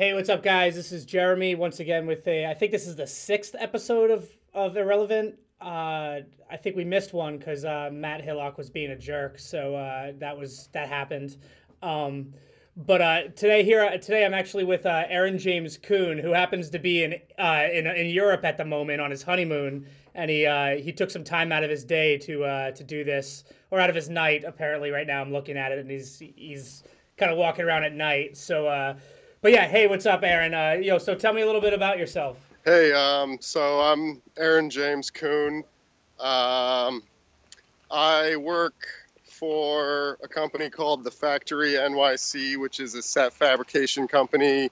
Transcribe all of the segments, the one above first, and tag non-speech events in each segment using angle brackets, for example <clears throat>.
Hey, what's up, guys? This is Jeremy once again with a. I think this is the sixth episode of of Irrelevant. Uh, I think we missed one because uh, Matt Hillock was being a jerk, so uh, that was that happened. Um, but uh, today here today I'm actually with uh, Aaron James Kuhn, who happens to be in uh, in in Europe at the moment on his honeymoon, and he uh, he took some time out of his day to uh, to do this, or out of his night. Apparently, right now I'm looking at it, and he's he's kind of walking around at night. So, uh, but yeah, hey, what's up, Aaron? Uh, yo, so tell me a little bit about yourself. Hey, um, so I'm Aaron James Kuhn. Um, I work for a company called The Factory NYC, which is a set fabrication company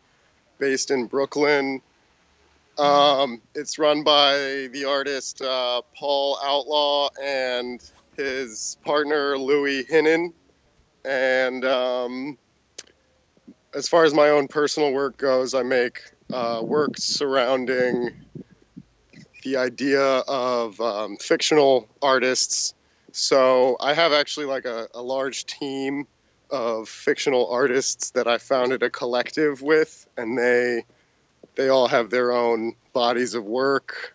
based in Brooklyn. Um, it's run by the artist uh, Paul Outlaw and his partner Louis Hinnon. And um, as far as my own personal work goes, I make uh, work surrounding the idea of um, fictional artists so I have actually like a, a large team of fictional artists that I founded a collective with, and they they all have their own bodies of work.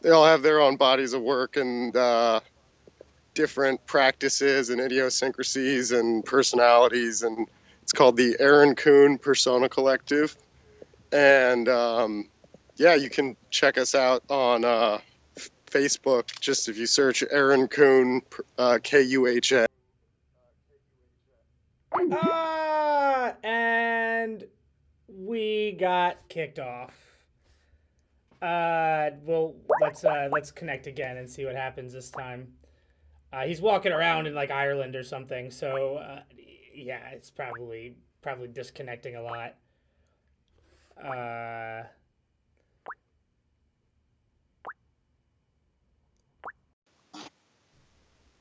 They all have their own bodies of work and uh, different practices and idiosyncrasies and personalities, and it's called the Aaron Kuhn Persona Collective. And um, yeah, you can check us out on uh, Facebook. Just if you search Aaron Kuhn, uh, K U H N. Ah, and we got kicked off. Uh, well, let's uh, let's connect again and see what happens this time. Uh, he's walking around in like Ireland or something, so uh, yeah, it's probably probably disconnecting a lot. Uh.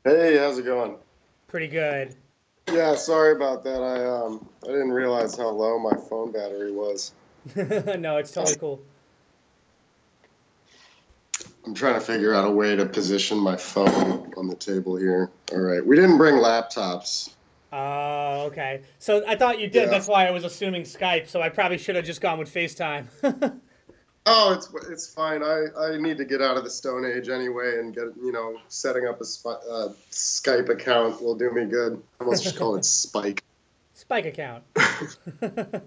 Hey, how's it going? Pretty good. Yeah, sorry about that. I um I didn't realize how low my phone battery was. <laughs> no, it's totally cool. I'm trying to figure out a way to position my phone on the table here. All right, we didn't bring laptops. Oh, okay. So I thought you did. Yeah. That's why I was assuming Skype. So I probably should have just gone with FaceTime. <laughs> Oh, it's it's fine. I, I need to get out of the Stone Age anyway, and get you know setting up a sp- uh, Skype account will do me good. I almost just call it <laughs> Spike. Spike account. Yeah. <laughs>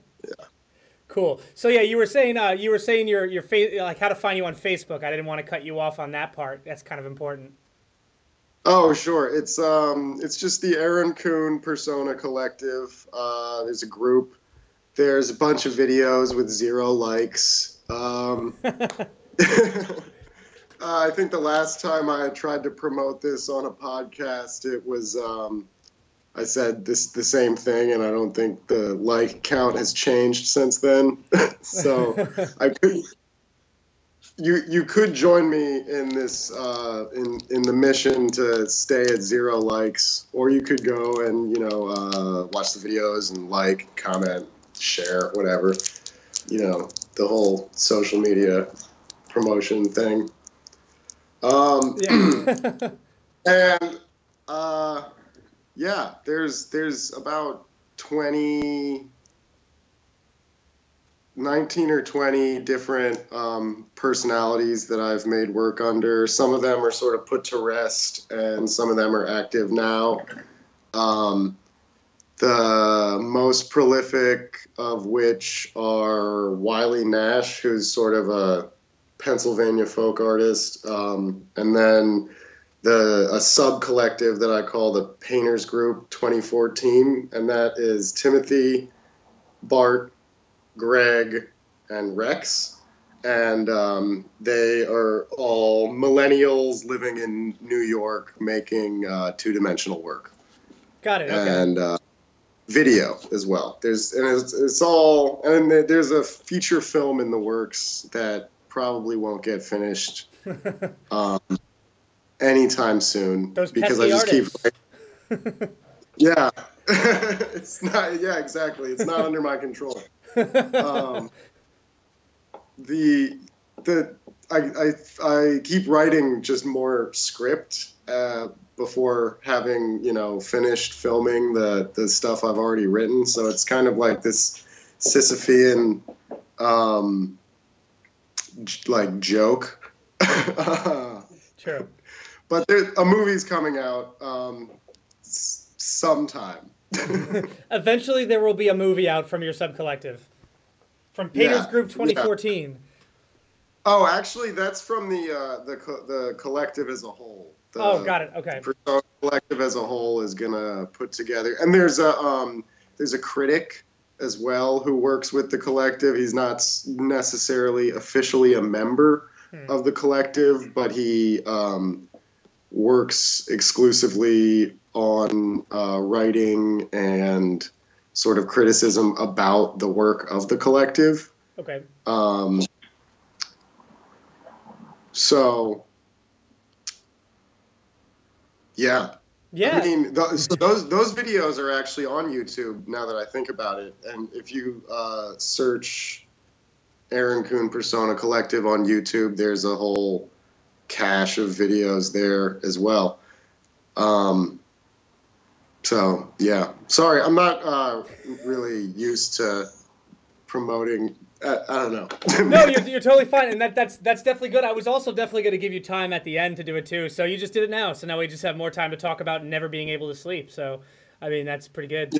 Cool. So yeah, you were saying uh, you were saying your your face like how to find you on Facebook. I didn't want to cut you off on that part. That's kind of important. Oh, sure. It's um it's just the Aaron Kuhn Persona Collective. Uh, there's a group. There's a bunch of videos with zero likes. Um, <laughs> <laughs> uh, I think the last time I tried to promote this on a podcast, it was um, I said this the same thing, and I don't think the like count has changed since then. <laughs> so I could you you could join me in this uh, in in the mission to stay at zero likes, or you could go and you know uh, watch the videos and like, comment, share, whatever. You know the whole social media promotion thing. Um, Yeah. <clears throat> and uh, yeah, there's there's about 20, 19 or 20 different um, personalities that I've made work under. Some of them are sort of put to rest, and some of them are active now. Um, the most prolific of which are Wiley Nash, who's sort of a Pennsylvania folk artist, um, and then the a sub collective that I call the Painters Group 2014, and that is Timothy, Bart, Greg, and Rex. And um, they are all millennials living in New York making uh, two dimensional work Got it. Okay. and uh, video as well. There's and it's, it's all and there's a feature film in the works that probably won't get finished <laughs> um, anytime soon Those because I just artists. keep <laughs> yeah. <laughs> it's not yeah exactly it's not under my control um, the the I, I I keep writing just more script uh, before having you know finished filming the the stuff I've already written. So it's kind of like this Sisyphean um, j- like joke. <laughs> True. but there, a movie's coming out um, s- sometime. <laughs> Eventually, there will be a movie out from your sub collective, from Painters Yeah, Group yeah. 2014. oh, actually, that's from the uh, the co- the collective as a whole. The oh, got it. Okay. Persona collective as a whole is gonna put together, and there's a um, there's a critic as well who works with the collective. He's not necessarily officially a member Hmm. of the collective, but he um, works exclusively on uh, writing and sort of criticism about the work of the collective. Okay. Um, so, yeah, Yeah. I mean, th- so those those videos are actually on YouTube now that I think about it. And if you uh, search Aaron Kuhn Persona Collective on YouTube, there's a whole cache of videos there as well. Um, so yeah, sorry, I'm not uh, really used to promoting. Uh, I don't know. <laughs> no, you're, you're totally fine, and that that's that's definitely good. I was also definitely going to give you time at the end to do it too. So you just did it now. So now we just have more time to talk about never being able to sleep. So I mean that's pretty good.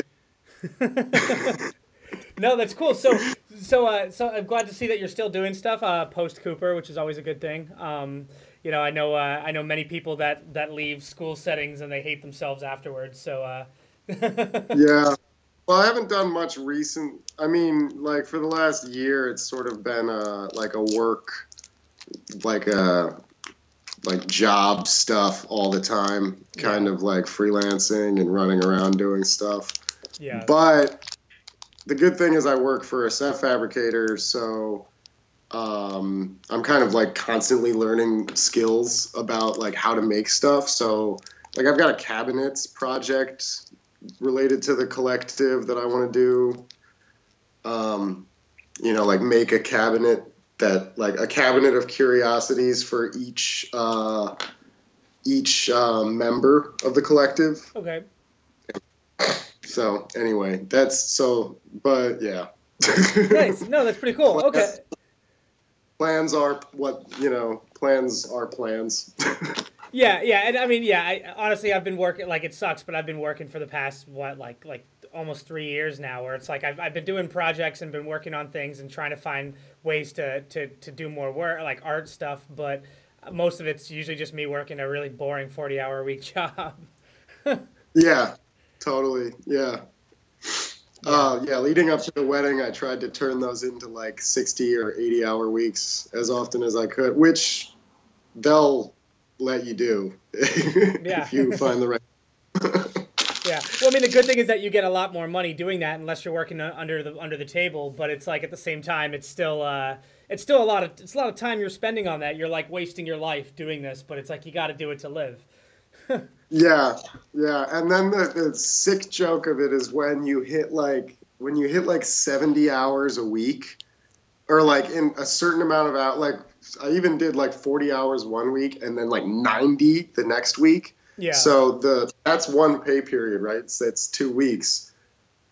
<laughs> no, that's cool. So so uh, so I'm glad to see that you're still doing stuff uh, post Cooper, which is always a good thing. Um, you know, I know uh, I know many people that that leave school settings and they hate themselves afterwards. So. Uh, <laughs> yeah. Well, I haven't done much recent. I mean, like for the last year, it's sort of been a like a work, like a like job stuff all the time, kind Yeah. of like freelancing and running around doing stuff. yeah. But the good thing is I work for a set fabricator, so um, I'm kind of like constantly learning skills about like how to make stuff. So like I've got a cabinets project related to the collective that I want to do. Um, you know, like make a cabinet that like a cabinet of curiosities for each uh, each uh, member of the collective. Okay. So anyway, that's so. But yeah. <laughs> Nice. No, that's pretty cool. Okay. Plans are what you know. Plans are plans. <laughs> Yeah, yeah, and I mean, yeah. I honestly, I've been working. Like, it sucks, but I've been working for the past what, like, like almost three years now. Where it's like I've, I've been doing projects and been working on things and trying to find ways to to to do more work, like art stuff. But most of it's usually just me working a really boring forty-hour a week <laughs> job. yeah, totally. Yeah. Uh, yeah, leading up to the wedding, I tried to turn those into like 60 or 80 hour weeks as often as I could, which they'll let you do <laughs> Yeah. if you find the right. <laughs> Yeah. Well, I mean, the good thing is that you get a lot more money doing that, unless you're working under the under the table. But it's like at the same time, it's still uh, it's still a lot of it's a lot of time you're spending on that. You're like wasting your life doing this, but it's like you got to do it to live. <laughs> Yeah, yeah, and then the, the sick joke of it is when you hit like when you hit like seventy hours a week, or like in a certain amount of out. Like I even did like forty hours one week, and then like ninety the next week. Yeah. So the that's one pay period, right? So it's two weeks.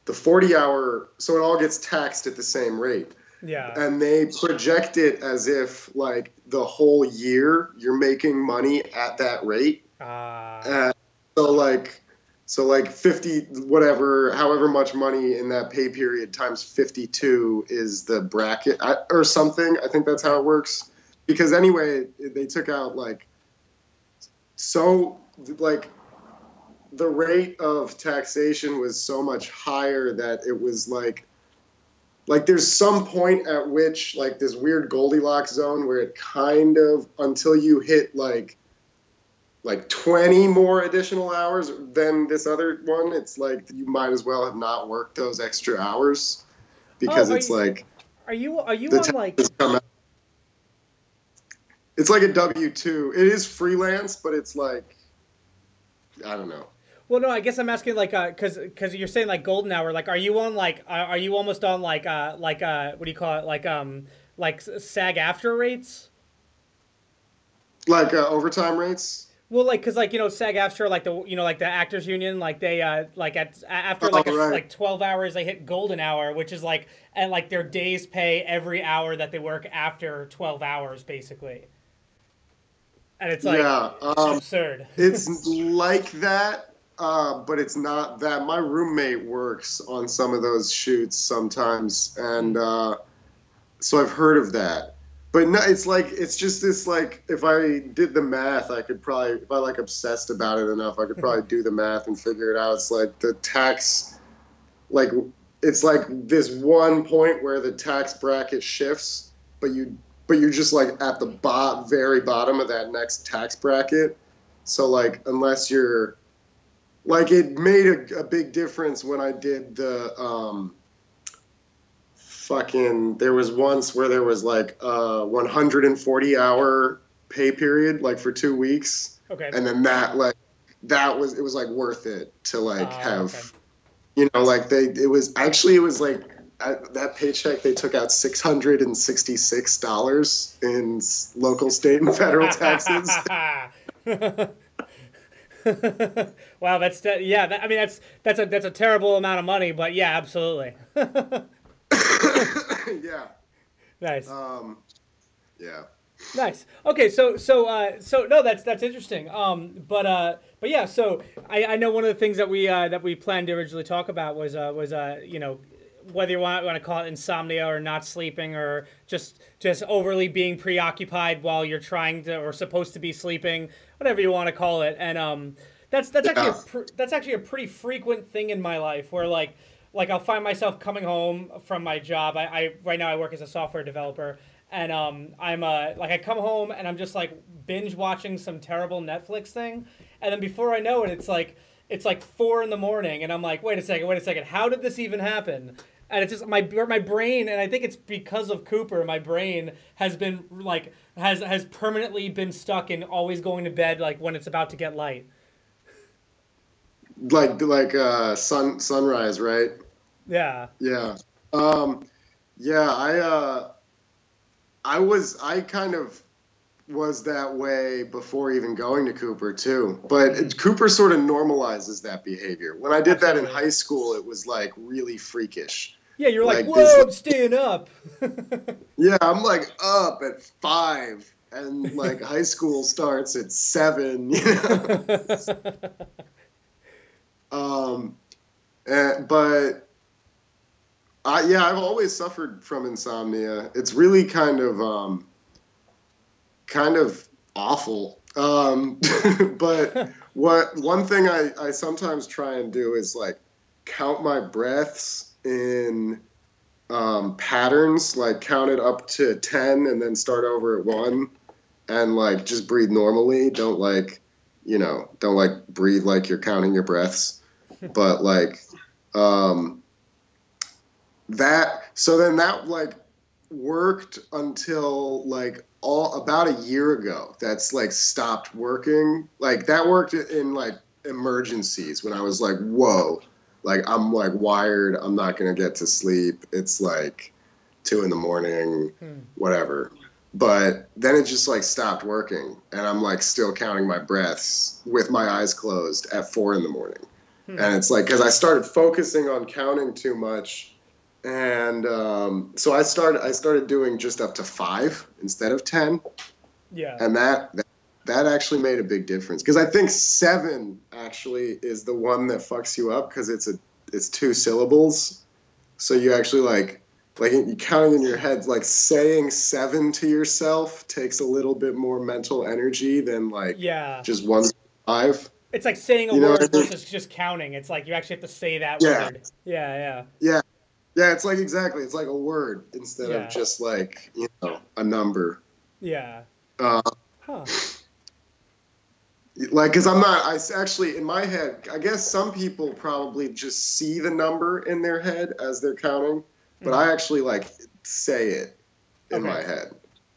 The forty hour, so it all gets taxed at the same rate yeah. and they project it as if like the whole year you're making money at that rate Uh, uh, so like so like 50 whatever however much money in that pay period times 52 is the bracket or something. I think that's how it works. Because anyway they took out like so like the rate of taxation was so much higher that it was like like there's some point at which like this weird goldilocks zone where it kind of until you hit like like 20 more additional hours than this other one it's like you might as well have not worked those extra hours because Oh, it's you- like are you are you on like taxes come out. it's like a w2 it is freelance but it's like i don't know Well, no, I guess I'm asking like, uh, cause, cause you're saying like golden hour. Like, are you on like, are, are you almost on like, uh, like, uh, what do you call it? Like, um, like SAG-AFTRA rates? like uh, overtime rates Well, like, cause like you know, SAG-AFTRA, like the you know, like the actors union, like they uh like at after like Oh, a, right. like twelve hours, they hit golden hour, which is like and like their days pay every hour that they work after twelve hours, basically. And it's like yeah, um, absurd. <laughs> it's like that, uh, but it's not that. My roommate works on some of those shoots sometimes, and uh, so I've heard of that. But no, it's like it's just this like if I did the math, I could probably if I like obsessed about it enough, I could probably <laughs> do the math and figure it out. It's like the tax, like it's like this one point where the tax bracket shifts, but you but you're just like at the bot very bottom of that next tax bracket. So like unless you're like it made a, a big difference when I did the um fucking there was once where there was like a 140 hour pay period like for 2 weeks Okay. and then that like that was it was like worth it to like Ah, have okay. you know like they it was actually it was like I, that paycheck they took out $666 in local state and federal <laughs> taxes <laughs> wow, that's that, yeah. That, I mean, that's that's a that's a terrible amount of money, but yeah, absolutely. <laughs> <coughs> yeah nice. um yeah Nice. Okay, so so uh, so no, that's that's interesting. Um, but uh, but yeah, so I, I know one of the things that we uh, that we planned to originally talk about was uh, was uh, you know whether you want want to call it insomnia or not sleeping or just just overly being preoccupied while you're trying to or supposed to be sleeping, whatever you want to call it. And um, that's that's actually a pr- that's actually a pretty frequent thing in my life where like like I'll find myself coming home from my job. I, I right now I work as a software developer, and um, I'm uh, like I come home and I'm just like binge watching some terrible Netflix thing, and then before I know it, it's like it's like four in the morning, and I'm like, wait a second, wait a second, how did this even happen? And it's just my my brain, and I think it's because of Cooper. My brain has been like has has permanently been stuck in always going to bed like when it's about to get light. like like uh sun sunrise right Yeah. yeah. Um yeah i uh i was i kind of was that way before even going to cooper too. But cooper sort of normalizes that behavior. When i did that in high school it was like really freakish. Yeah, you're like, Like whoa, this- I'm staying up. <laughs> yeah i'm like up at five and like <laughs> high school starts at seven <laughs> you know? Um, eh, but I, yeah, I've always suffered from insomnia. It's really kind of, um, kind of awful. Um, <laughs> but <laughs> what one thing I, I sometimes try and do is like count my breaths in um, patterns, like count it up to ten and then start over at one, and like just breathe normally. Don't like, you know, don't like breathe like you're counting your breaths <laughs> but like um that so then that like worked until like all about a year ago that's like stopped working. Like that worked in like emergencies when i was like whoa like i'm like wired. I'm not gonna get to sleep. It's like two in the morning Hmm. whatever. But then it just like stopped working and i'm like still counting my breaths with my eyes closed at four in the morning. Hmm. and it's like because i started focusing on counting too much and um, so i started i started doing just up to five instead of ten yeah. and that that, that actually made a big difference because i think seven actually is the one that fucks you up because it's a it's two syllables so you actually like like you counting in your head like saying seven to yourself takes a little bit more mental energy than like Yeah. just one five It's like saying a You word what I mean? versus just counting. It's like you actually have to say that Yeah. word. Yeah, yeah yeah it's like exactly it's like a word instead Yeah. of just like you know a number yeah. Yeah. uh, Huh. like because i'm not I actually in my head i guess some people probably just see the number in their head as they're counting but i actually like say it in Okay. my head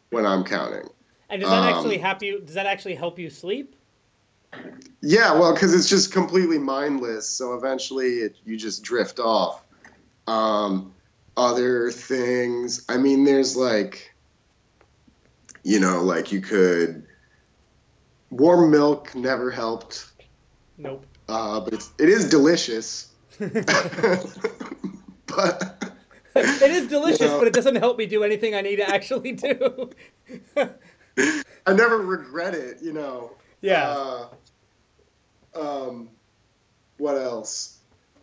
when i'm counting And does that Um, actually help you? Does that actually help you sleep? yeah well because it's just completely mindless so eventually it, you just drift off um, other things i mean there's like you know like you could warm milk never helped. Nope. Uh, but it's, it is delicious. <laughs> <laughs> but it is delicious, You know. but it doesn't help me do anything I need to actually do. <laughs> I never regret it, you know. yeah. Uh, um, what else?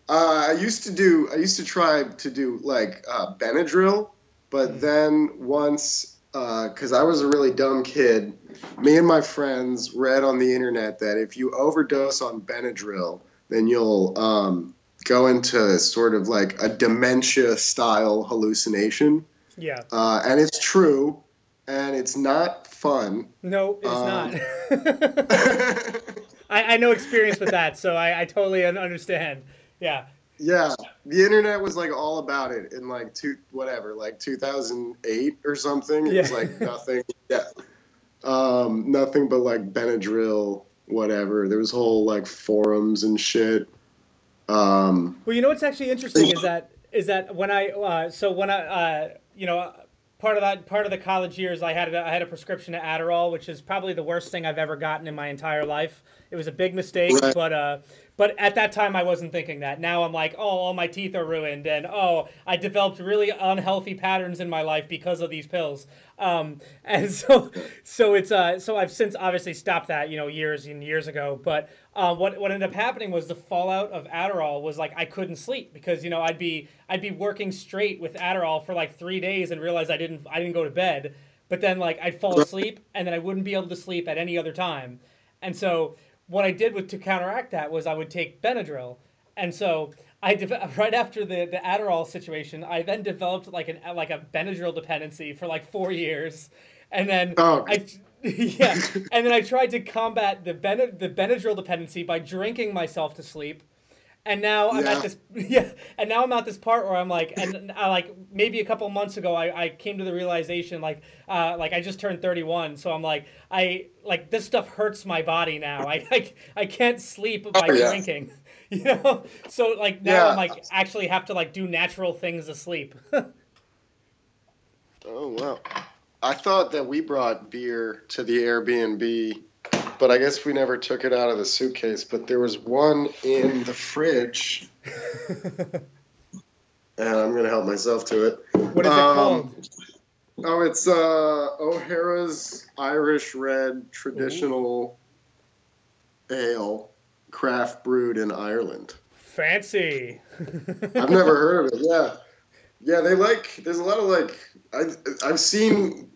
Uh, I used to do. I used to try to do like uh, Benadryl, but Mm. then once, because I was a really dumb kid, me and my friends read on the internet that if you overdose on Benadryl, then you'll um, go into sort of like a dementia-style hallucination, yeah. uh, and it's true, and it's not fun. No, it's Um, not. <laughs> <laughs> I, I know experience with that, so I, I totally understand. Yeah. Yeah, the internet was like all about it in like two whatever, like 2008 or something. It was like nothing. Yeah, um, nothing but like Benadryl, whatever. There was whole like forums and shit. Um, Well, you know what's actually interesting is that is that when I uh, so when I uh, you know part of that part of the college years I had a, I had a prescription to Adderall, which is probably the worst thing I've ever gotten in my entire life. It was a big mistake, Right. but uh, but at that time I wasn't thinking that. Now I'm like, oh, all my teeth are ruined, and oh, I developed really unhealthy patterns in my life because of these pills. Um, <laughs> and so so it's uh so I've since obviously stopped that you know years and years ago. But uh, what what ended up happening was the fallout of Adderall was like I couldn't sleep because you know I'd be I'd be working straight with Adderall for like three days and realize I didn't I didn't go to bed. But then like I'd fall asleep and then I wouldn't be able to sleep at any other time. And so what I did with to counteract that was I would take Benadryl. And so I <laughs> de- right after the, the Adderall situation, I then developed like an like a Benadryl dependency for like four years, and then Oh. I <laughs> yeah, and then I tried to combat the ben- the Benadryl dependency by drinking myself to sleep. And now I'm Yeah. at this <laughs> yeah, and now I'm at this part where I'm like, and I like maybe a couple months ago I, I came to the realization like uh like I just turned 31, so I'm like I like this stuff hurts my body now. I <laughs> I, I can't sleep by Oh, yeah. drinking, <laughs> you know. So like now I'm like actually have to like do natural things to sleep. oh wow! I thought that we brought beer to the Airbnb, but I guess we never took it out of the suitcase. But there was one in the fridge, <laughs> and I'm gonna help myself to it. what is it Um, called? Oh, it's uh, O'Hara's Irish Red Traditional Ale, craft brewed in Ireland. Fancy. <laughs> I've never heard of it. Yeah, yeah. They like. There's a lot of like. I I've seen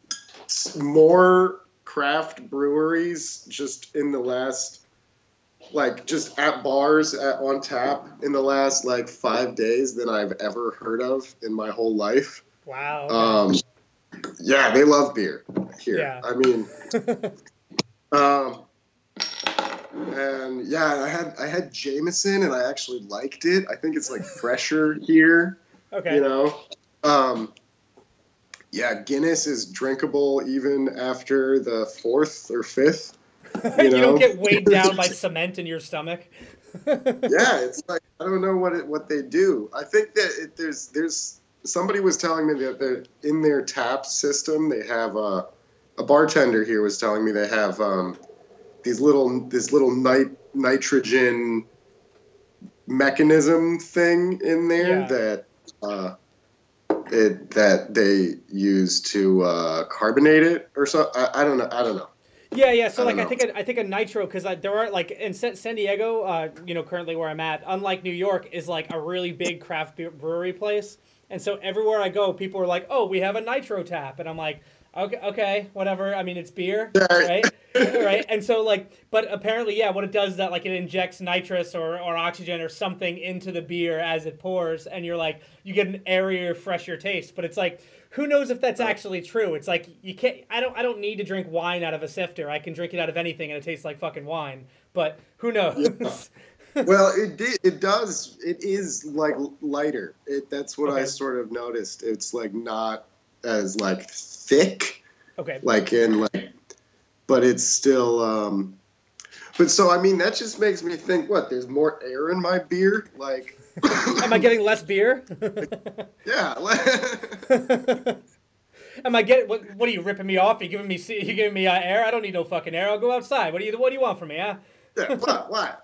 more craft breweries just in the last, like just at bars at on tap in the last like five days than I've ever heard of in my whole life. Wow. Um, yeah, they love beer here. Yeah. I mean, <laughs> um, and yeah, I had I had Jameson, and I actually liked it. I think it's like fresher here, okay. you know. Um, yeah, Guinness is drinkable even after the fourth or fifth. <laughs> you, you know? don't get weighed <laughs> down by cement in your stomach. <laughs> yeah, it's like I don't know what it, what they do. I think that it, there's there's somebody was telling me that they're, in their tap system they have a a bartender here was telling me they have um, these little this little nit, nitrogen mechanism thing in there Yeah. that uh, it that they use to uh, carbonate it or so. I, I don't know. I don't know. Yeah, yeah. So I like, I think a, I think a nitro because there are like in San, San Diego, uh, you know, currently where I'm at, unlike New York, is like a really big craft beer brewery place, and so everywhere I go, people are like, "Oh, we have a nitro tap," and I'm like, "Okay, okay, whatever. I mean, it's beer, right? right?" And so like, but apparently, yeah, what it does is that like it injects nitrous or or oxygen or something into the beer as it pours, and you're like, you get an airier, fresher taste. But it's like who knows if that's actually true? It's like you can't. I don't. I don't need to drink wine out of a sifter. I can drink it out of anything, and it tastes like fucking wine. But who knows? well, it did, it does. It is like lighter. It that's what I sort of noticed. It's like not as like thick, okay. like in like, but it's still. um But so I mean, that just makes me think. What? There's more air in my beer. Like, <laughs> Am I getting less beer? <laughs> yeah. <laughs> Am I getting what? What are you ripping me off? Are you giving me you giving me uh, air? I don't need no fucking air. I'll go outside. What do you What do you want from me? Huh? Yeah, what? What?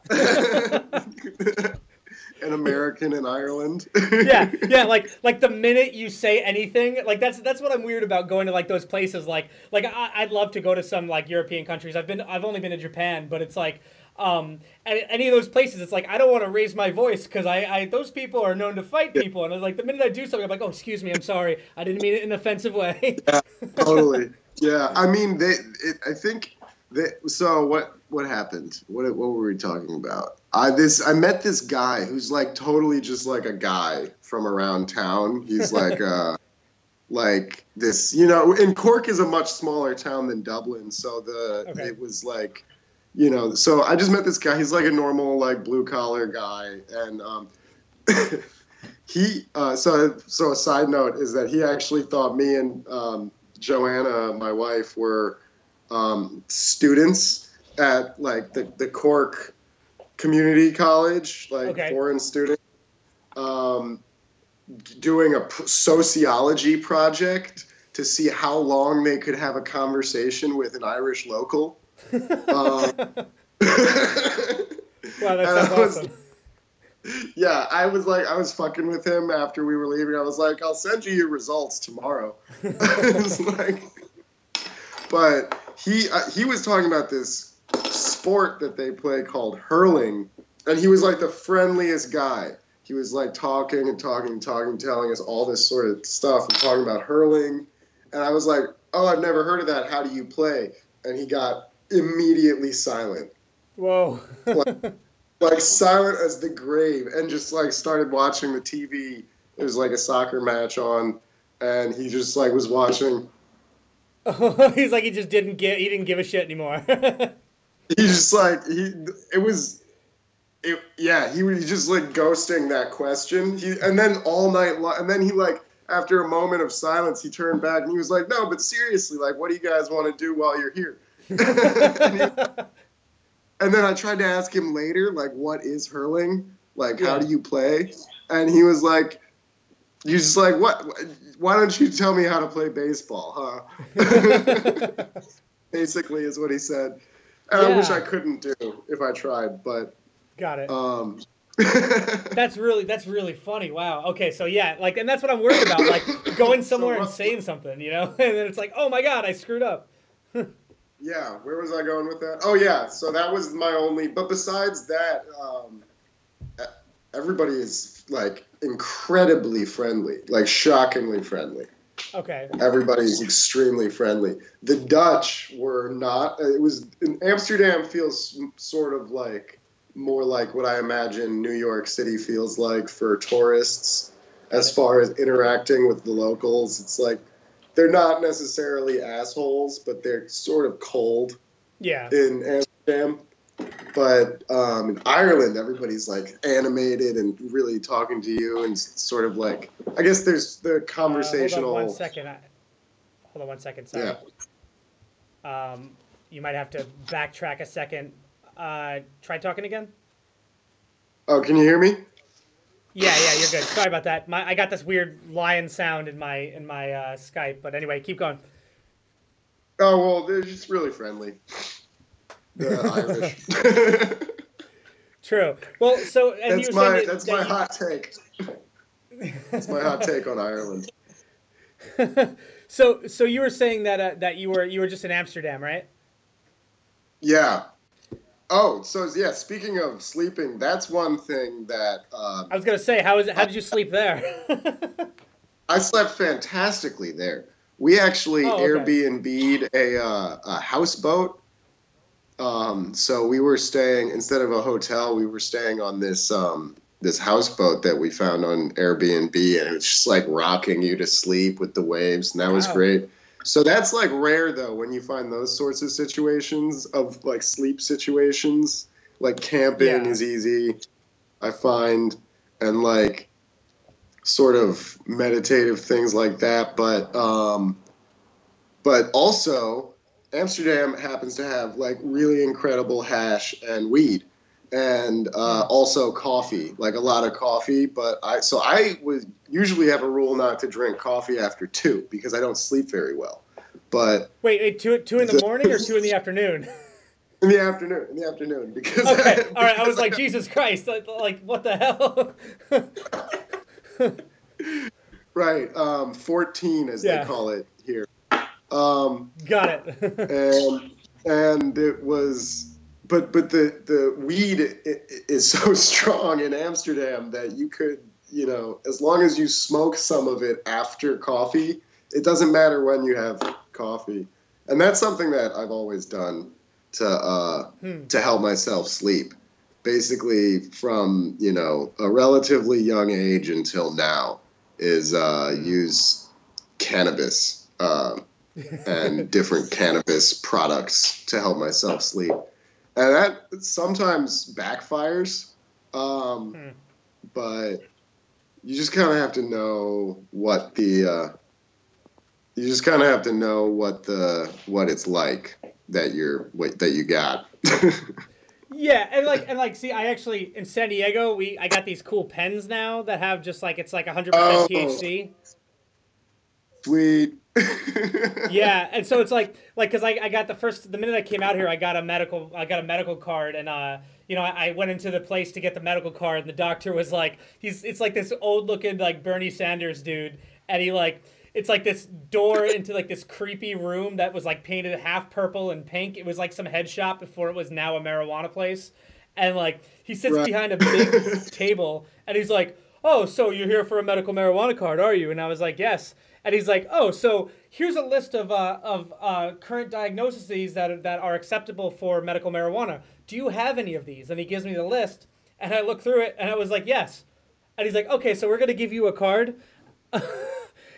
An American in Ireland. yeah, <laughs> yeah. Like, like the minute you say anything, like that's that's what I'm weird about going to like those places. Like, like I, I'd love to go to some like European countries. I've been, I've only been to Japan, but it's like, um, any, any of those places, it's like I don't want to raise my voice because I, I, those people are known to fight people, and it's like the minute I do something, I'm like, oh, excuse me, I'm sorry, I didn't mean it in an offensive way. yeah, totally. <laughs> Yeah, I mean, they. It, I think that. So what? What happened? What? What were we talking about? I this I met this guy who's like totally just like a guy from around town. He's <laughs> like uh like this, you know, and Cork is a much smaller town than Dublin, so the Okay. it was like you know, so I just met this guy. He's like a normal like blue collar guy and um <laughs> he uh so so a side note is that he actually thought me and um Joanna, my wife, were um students at like the, the Cork Community College, like Okay. foreign student, um, doing a sociology project to see how long they could have a conversation with an Irish local. <laughs> Um, Wow, that <laughs> sounds awesome. yeah, I was like, I was fucking with him after we were leaving. I was like, I'll send you your results tomorrow. <laughs> Like, but he uh, he was talking about this sport that they play called hurling, and he was like the friendliest guy. He was like talking and talking and talking, telling us all this sort of stuff and talking about hurling, and I was like, oh, I've never heard of that. How do you play? And he got immediately silent Whoa. like <laughs> silent as the grave and just like started watching the TV. It was like a soccer match on and he just like was watching. <laughs> He's like he just didn't give he didn't give a shit anymore. <laughs> He just like he it was it yeah, he was just like ghosting that question. He and then all night long and then he like after a moment of silence he turned back and he was like, "No, but seriously, like what do you guys want to do while you're here?" and, <laughs> he- and then I tried to ask him later like what is hurling? Like how do you play? And he was like You're just like, what? Why don't you tell me how to play baseball, huh? <laughs> Basically, is what he said. And I wish I couldn't do if I tried, but Got it. um, <laughs> That's really that's really funny. Wow. Okay, so yeah, like, and that's what I'm worried about, like <coughs> going So somewhere and saying something, you know, <laughs> and then it's like, oh my god, I screwed up. <laughs> yeah, where was I going with that? Oh yeah, so that was my only. But besides that, um, everybody is like incredibly friendly, like shockingly friendly. Okay. Everybody's extremely friendly. The Dutch were not. It was Amsterdam feels sort of like more like what I imagine New York City feels like for tourists, as far as interacting with the locals. It's like they're not necessarily assholes, but they're sort of cold Yeah. in Amsterdam. But um, in Ireland, everybody's like animated and really talking to you, and sort of like I guess there's the Uh, conversational. hold on one second. I, hold on one second. Sorry. Yeah. Um, you might have to backtrack a second. Uh, try talking again. Oh, can you hear me? Yeah, yeah, you're good. Sorry about that. My, I got this weird lion sound in my in my uh, Skype, but anyway, keep going. Oh well, they're just really friendly. The Irish. <laughs> True. Well, so and you that's were my that, that's that my you- hot take. That's my hot take on Ireland. <laughs> so so you were saying that uh, that you were you were just in Amsterdam, right? Yeah. Oh, so yeah. Speaking of sleeping, that's one thing that um, I was gonna say, how is it? How did you sleep there? I slept fantastically there. We actually Oh, okay. Airbnb'd a, uh, a houseboat. Um, so we were staying instead of a hotel, we were staying on this um, this houseboat that we found on Airbnb, and it was just like rocking you to sleep with the waves, and that was great. So that's like rare though when you find those sorts of situations of like sleep situations. Like camping Yeah. is easy, I find, and like sort of meditative things like that. But um, but also Amsterdam happens to have like really incredible hash and weed. and uh, also coffee, like a lot of coffee. But I so I would usually have a rule not to drink coffee after two because I don't sleep very well. But wait, wait two two in the morning or <laughs> two in the afternoon? In the afternoon, in the afternoon, because okay, I, all right. I was like, <laughs> Jesus Christ, like, what the hell? <laughs> right, um, fourteen as yeah. they call it. Um, Got it. and and it was, but but the the weed is so <laughs> strong in Amsterdam that you could, you know, as long as you smoke some of it after coffee, it doesn't matter when you have coffee, and that's something that I've always done to uh, hmm. to help myself sleep. Basically, from you know a relatively young age until now, is uh, hmm. use cannabis uh, and different cannabis products to help myself sleep, and that sometimes backfires. Um, hmm. But you just kind of have to know what the uh, you just kind of have to know what the what it's like that you're what that you got. <laughs> yeah, and like and like see, I actually in San Diego, we I got these cool pens now that have just like it's like 100% oh, THC. Sweet. <laughs> yeah, and so it's like like because I, I got the first the minute I came out here, I got a medical I got a medical card and uh you know I, I went into the place to get the medical card and the doctor was like he's it's like this old looking like Bernie Sanders dude and he like it's like this door <laughs> into like this creepy room that was like painted half purple and pink. It was like some head shop before it was now a marijuana place. And like he sits right. behind a big <laughs> table and he's like, "Oh, so you're here for a medical marijuana card, are you?" And I was like, "Yes." And he's like, "Oh, so here's a list of uh, of uh, current diagnoses that are, that are acceptable for medical marijuana. Do you have any of these?" And he gives me the list, and I look through it, and I was like, "Yes." And he's like, "Okay, so we're gonna give you a card." <laughs>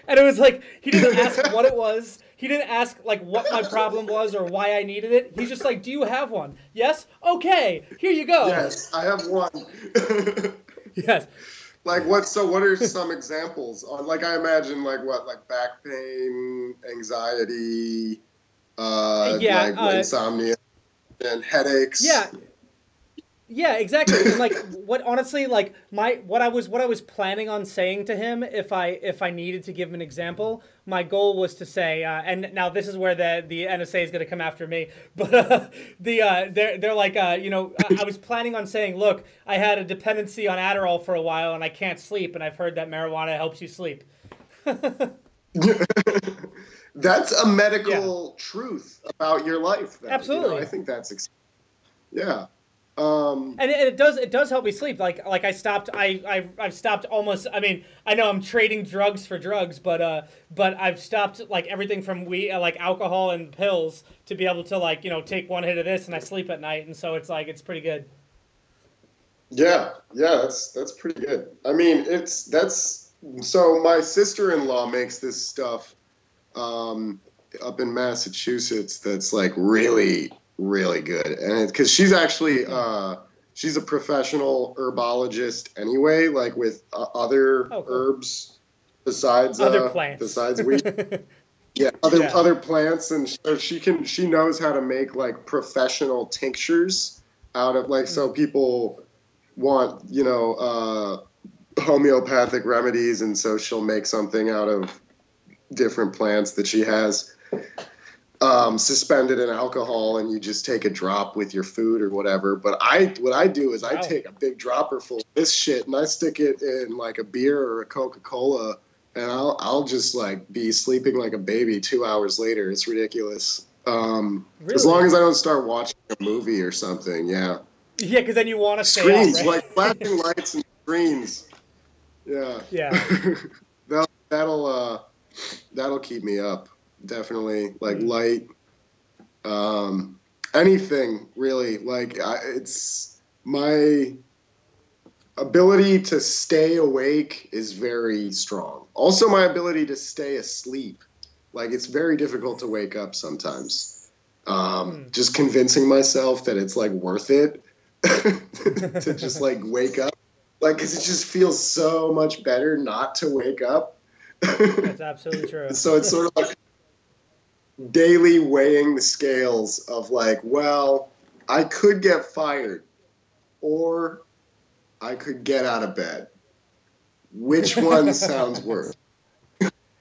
And it was like he didn't <laughs> ask what it was. He didn't ask like what my problem was or why I needed it. He's just like, "Do you have one?" Yes. Okay. Here you go. Yes, I have one. <laughs> yes. Like what? So what are some examples on? Like I imagine like what? Like back pain, anxiety, uh, yeah, like uh, insomnia, and headaches. Yeah. Yeah, exactly. and like what honestly like my what I was what I was planning on saying to him if I if I needed to give him an example, my goal was to say uh, and now this is where the the NSA is going to come after me, <laughs> but uh, the uh, they're they're like uh, you know I, I was planning on saying, "Look, I had a dependency on Adderall for a while and I can't sleep and I've heard that marijuana helps you sleep." <laughs> that's a medical yeah. truth about your life. Absolutely. You know, I think that's yeah. Um, and, it, it does it does help me sleep. Like like I stopped I I've, I've stopped almost. I mean I know I'm trading drugs for drugs, but uh but I've stopped like everything from we uh, like alcohol and pills to be able to like you know take one hit of this and I sleep at night, and so it's like it's pretty good. Yeah, yeah, that's that's pretty good. I mean, it's that's so my sister-in-law makes this stuff um, up in Massachusetts that's like really really good, and because she's actually uh, she's a professional herbologist anyway, like with uh, other oh, cool. herbs besides other uh, plants besides weed. <laughs> yeah, other yeah. other plants, and so she can she knows how to make like professional tinctures out of like so mm. people want you know uh, homeopathic remedies, and so she'll make something out of different plants that she has um, suspended in alcohol and you just take a drop with your food or whatever. But I, what I do is I take a big dropper full of this shit and I stick it in like a beer or a Coca Cola, and I'll I'll just like be sleeping like a baby two hours later. It's ridiculous. Um, really? As long as I don't start watching a movie or something, yeah. Yeah, because then you want to screens up, right? like <laughs> flashing lights and screens. Yeah. Yeah. <laughs> that'll that'll uh, that'll keep me up definitely like mm-hmm. light um anything really. Like I, it's my ability to stay awake is very strong. Also my ability to stay asleep. Like it's very difficult to wake up sometimes. Um mm. just convincing myself that it's like worth it <laughs> to just like wake up. Like because it just feels so much better not to wake up. That's absolutely true. <laughs> So it's sort of like daily weighing the scales of like, well, I could get fired, or I could get out of bed. Which <laughs> one sounds worse?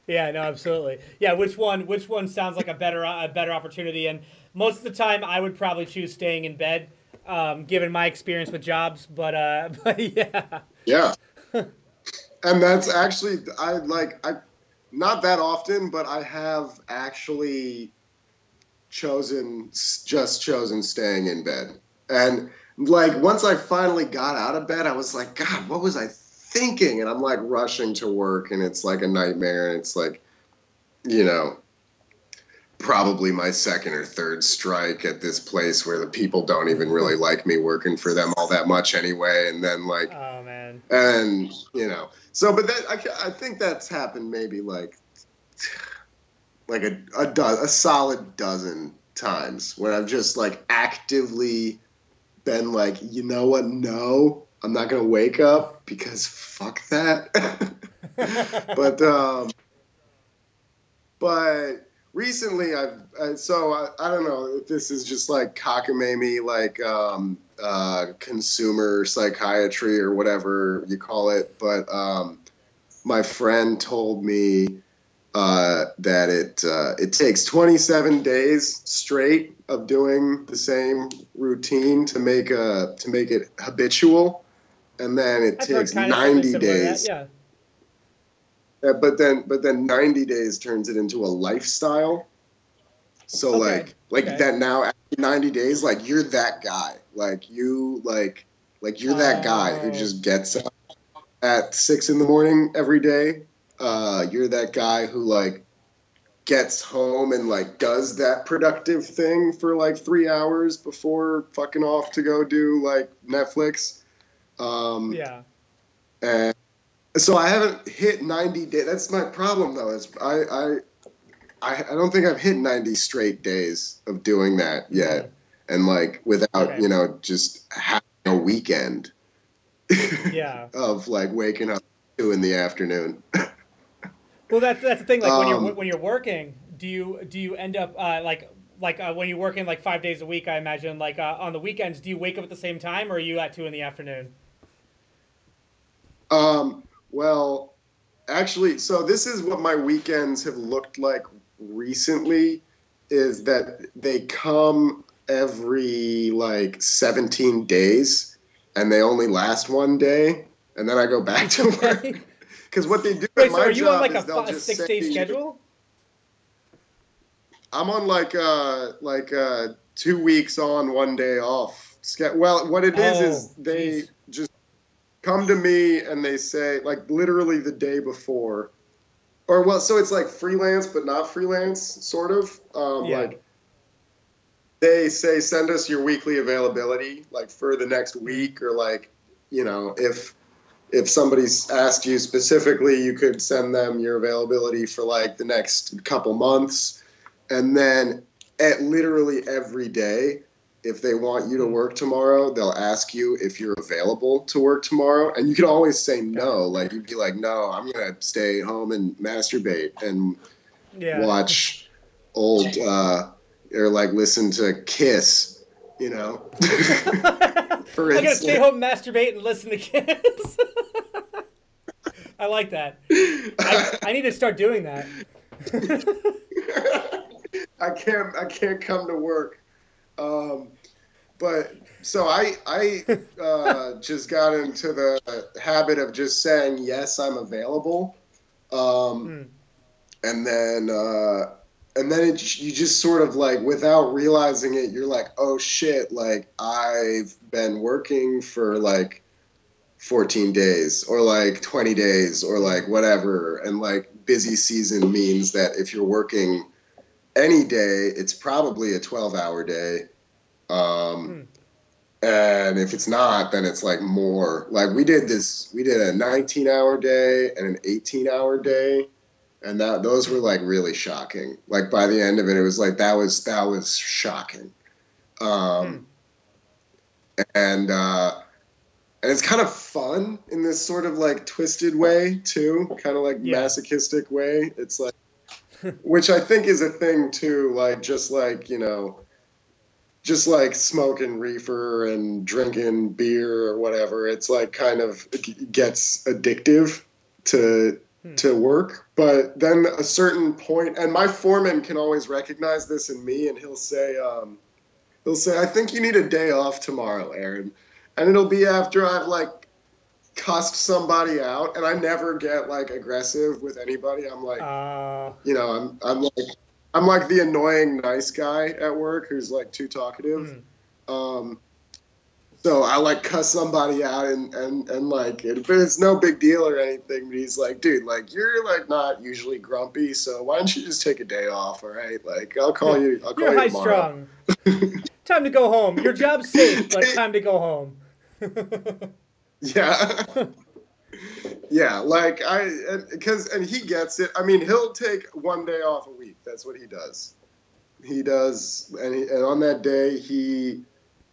Yeah, no, absolutely. Yeah, which one? Which one sounds like a better a better opportunity? And most of the time, I would probably choose staying in bed, um, given my experience with jobs. But uh, <laughs> but yeah. Yeah. and that's actually I like I not that often, but I have actually chosen just chosen staying in bed. And like once I finally got out of bed, I was like, God, what was I thinking? And I'm like rushing to work, and it's like a nightmare. And it's like, you know, probably my second or third strike at this place where the people don't even really <laughs> like me working for them all that much anyway. And then like, oh man, and you know, so but that I, I think that's happened maybe like like a a, do, a solid dozen times when I've just like actively been like, you know what? No, I'm not gonna wake up because fuck that. <laughs> but um, but recently I've I, so I, I don't know if this is just like cockamamie like um, uh, consumer psychiatry or whatever you call it, but um, my friend told me uh, that it uh, it takes 27 days straight of doing the same routine to make a to make it habitual, and then it I've takes heard kind of 90 something similar to that, days. Yeah. Uh, but then but then 90 days turns it into a lifestyle. So Okay, like like okay. that now after 90 days like you're that guy. Like you like like you're that guy who Oh. just gets up at 6 in the morning every day. Uh you're that guy who like gets home and like does that productive thing for like 3 hours before fucking off to go do like Netflix. Um Yeah. and so I haven't hit 90 days. That's my problem though. Is I, I I don't think I've hit 90 straight days of doing that yet, and like without Okay. you know just having a weekend Yeah. <laughs> of like waking up two in the afternoon. Well, that's that's the thing. Like when Um, you're when you're working, do you do you end up uh, like like uh, when you're working like five days a week? I imagine like uh, on the weekends, do you wake up at the same time, or are you at two in the afternoon? Um, well, actually, so this is what my weekends have looked like recently is that they come every like 17 days and they only last one day and then I go back to <laughs> work. <laughs> Because what they do Wait, at so my are you job on like a, is a six day schedule? I'm on like uh like uh two weeks on, one day off. Well, what it is is Oh, they jeez. Come to me and they say like literally the day before, or well, so it's like freelance but not freelance, sort of. Um, Yeah. Like they say send us your weekly availability like for the next week or like you know if if somebody's asked you specifically you could send them your availability for like the next couple months and then at literally every day if they want you to work tomorrow they'll ask you if you're available to work tomorrow and you can always say no like you'd be like no i'm gonna stay home and masturbate and Yeah. watch old <laughs> uh or like listen to kiss you know <laughs> for I gotta stay home, masturbate, and listen to kids. <laughs> I like that. I, I need to start doing that. I can't I can't come to work. Um, but so I I <laughs> uh, just got into the habit of just saying yes, I'm available, um, Hmm. and then uh, and then it, you just sort of like without realizing it, you're like, oh shit, like I've been working for like 14 days or like 20 days or like whatever, and like busy season means that if you're working any day, it's probably a 12 hour day. Um, And if it's not, then it's like more. Like we did this, we did a 19 hour day and an 18 hour day. And that those were like really shocking. Like by the end of it, it was like that was that was shocking. Um, and uh, and it's kind of fun in this sort of like twisted way too, kind of like Yeah. masochistic way. It's like which I think is a thing too. Like just like you know, just like smoking reefer and drinking beer or whatever. It's like kind of gets addictive to Hmm. to work. But then a certain point, and my foreman can always recognize this in me, and he'll say, um, he'll say, "I think you need a day off tomorrow, Aaron," and it'll be after I've like cussed somebody out, and I never get like aggressive with anybody. I'm like, Uh, you know, I'm I'm like I'm like the annoying nice guy at work who's like too talkative. hmm. Um, so I like cuss somebody out and and and like it, but it's no big deal or anything. But he's like, dude, like you're like not usually grumpy, so why don't you just take a day off? All right, like I'll call you. I'll call You're you high tomorrow. strung. time to go home. Your job's safe, but <laughs> time to go home. <laughs> Yeah. <laughs> yeah, like I, because, and he gets it. I mean, he'll take one day off a week. That's what he does. He does, and, he, and on that day, he,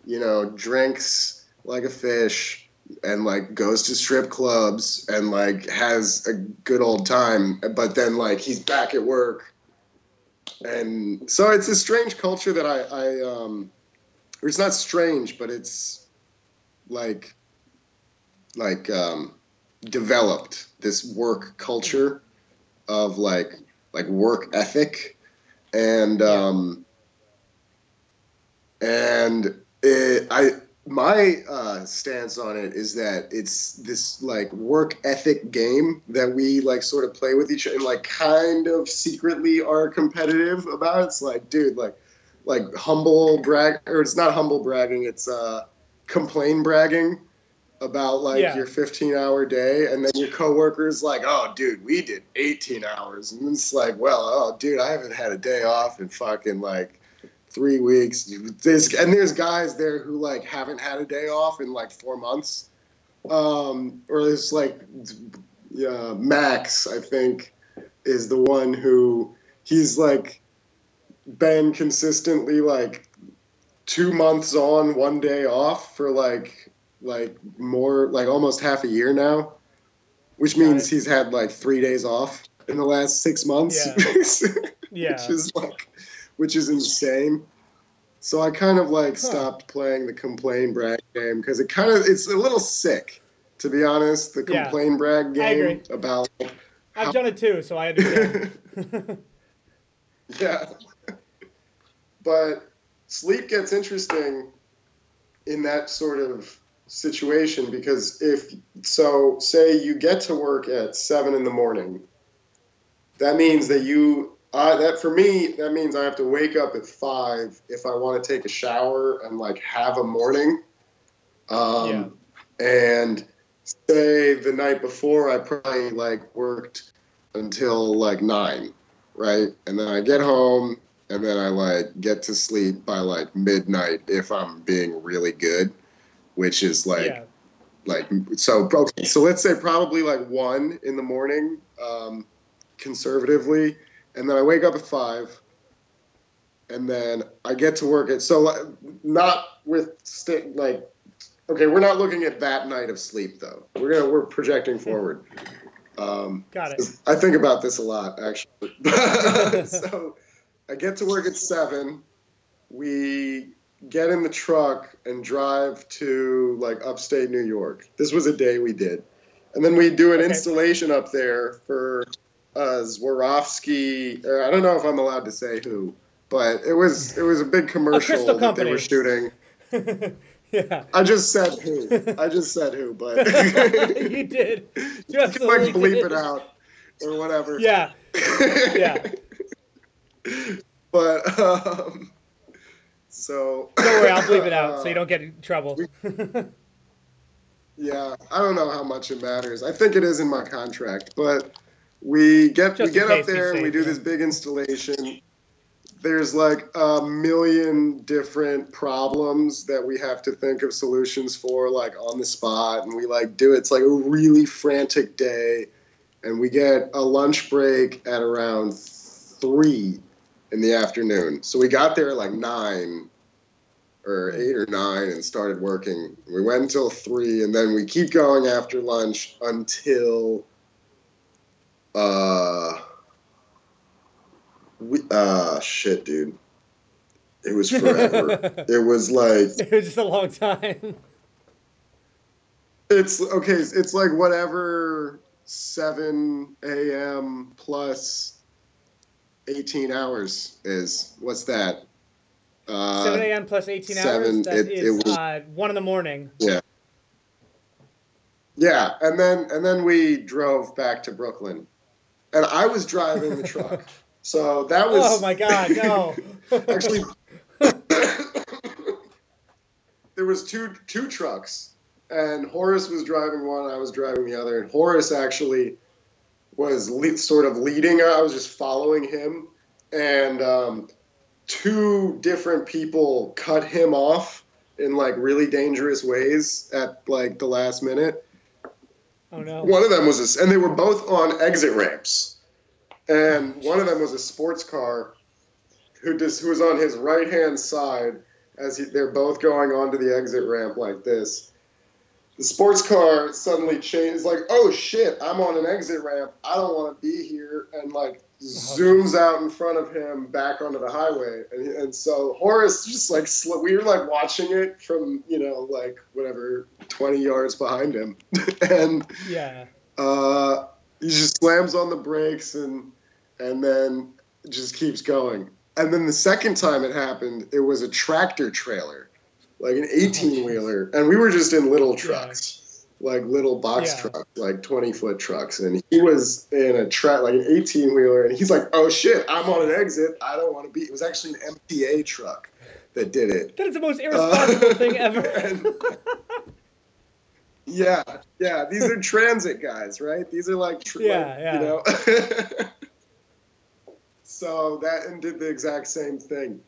you know, drinks like a fish and like goes to strip clubs and like has a good old time. But then, like, he's back at work. And so it's a strange culture that I, I, um, it's not strange, but it's like, like um, developed this work culture of like like work ethic. And um, and it, I my uh, stance on it is that it's this like work ethic game that we like sort of play with each other and like kind of secretly are competitive about. It's like, dude, like like humble brag or it's not humble bragging, it's uh complain bragging about like Yeah. your 15 hour day and then your coworkers like oh dude we did 18 hours. And it's like well oh dude i haven't had a day off in fucking like three weeks. There's, and there's guys there who like haven't had a day off in like four months. Um, or it's like yeah, max i think is the one who he's like been consistently like two months on one day off for like like more like almost half a year now which means he's had like three days off in the last six months <laughs> Yeah. which is like which is insane so i kind of like Huh. stopped playing the complain brag game because it kind of it's a little sick to be honest the Yeah. complain brag I game about I've done it too, so I understand. <laughs> yeah but sleep gets interesting in that sort of situation because if so say you get to work at seven in the morning that means that you uh, that for me that means i have to wake up at five if i want to take a shower and like have a morning. Um, and say the night before i probably like worked until like nine right? And then i get home and then i like get to sleep by like midnight if i'm being really good which is like yeah. like so okay so let's say probably like one in the morning um, conservatively and then i wake up at five and then i get to work at so like, not with st- like okay we're not looking at that night of sleep though we're gonna we're projecting <laughs> forward um, Got it. I think about this a lot, actually. <laughs> <laughs> so I get to work at seven. We get in the truck and drive to like upstate New York. This was a day we did, and then we do an Okay. installation up there for uh, Swarovski. Or I don't know if I'm allowed to say who, but it was it was a big commercial crystal that they were shooting. <laughs> yeah. I just said who. I just said who, but <laughs> you did. You <laughs> can like bleep did. it out or whatever. Yeah. Yeah. but um, so Don't worry, I'll bleep it out so you uh, <laughs> don't get in trouble. Yeah, I don't know how much it matters. I think it is in my contract, but we get Just we get up there and we do this big installation. There's like a million different problems that we have to think of solutions for, like on the spot, and we like do it. It's like a really frantic day, and we get a lunch break at around three in the afternoon. So we got there at like nine or eight or nine and started working. We went until three, and then we keep going after lunch until uh we uh shit, dude. It was forever. <laughs> it was like it was just a long time. <laughs> It's okay. It's like whatever 7 a.m. plus 18 hours is. What's that? Uh, 7 a.m. plus 18 seven, hours. That it, is it was, uh, one in the morning. Yeah. Yeah, and then and then we drove back to Brooklyn, and I was driving the truck. <laughs> So that was. Oh my God! No. <laughs> actually, <coughs> there was two two trucks, and Horace was driving one. I was driving the other. And Horace actually was le- sort of leading. I was just following him, and um, two different people cut him off in like really dangerous ways at like the last minute. Oh no! One of them was this, and they were both on exit ramps, and one of them was a sports car, who just who was on his right hand side as he, they're both going onto the exit ramp like this. The sports car suddenly changes, like, oh shit, I'm on an exit ramp. I don't want to be here, and like zooms out in front of him back onto the highway. And, and so Horace just like sl- we were like watching it from you know like whatever 20 yards behind him, <laughs> and yeah, uh, he just slams on the brakes and and then just keeps going. And then the second time it happened, it was a tractor trailer, like an 18 <laughs> wheeler, and we were just in little trucks. Like little box yeah. trucks, like 20 foot trucks. And he was in a truck, like an 18 wheeler, and he's like, oh shit, I'm on an exit. I don't want to be. It was actually an MTA truck that did it. That is the most irresponsible uh, thing <laughs> ever. and, yeah, yeah. These are transit guys, right? These are like, yeah, like, yeah. you know. <laughs> so that and did the exact same thing.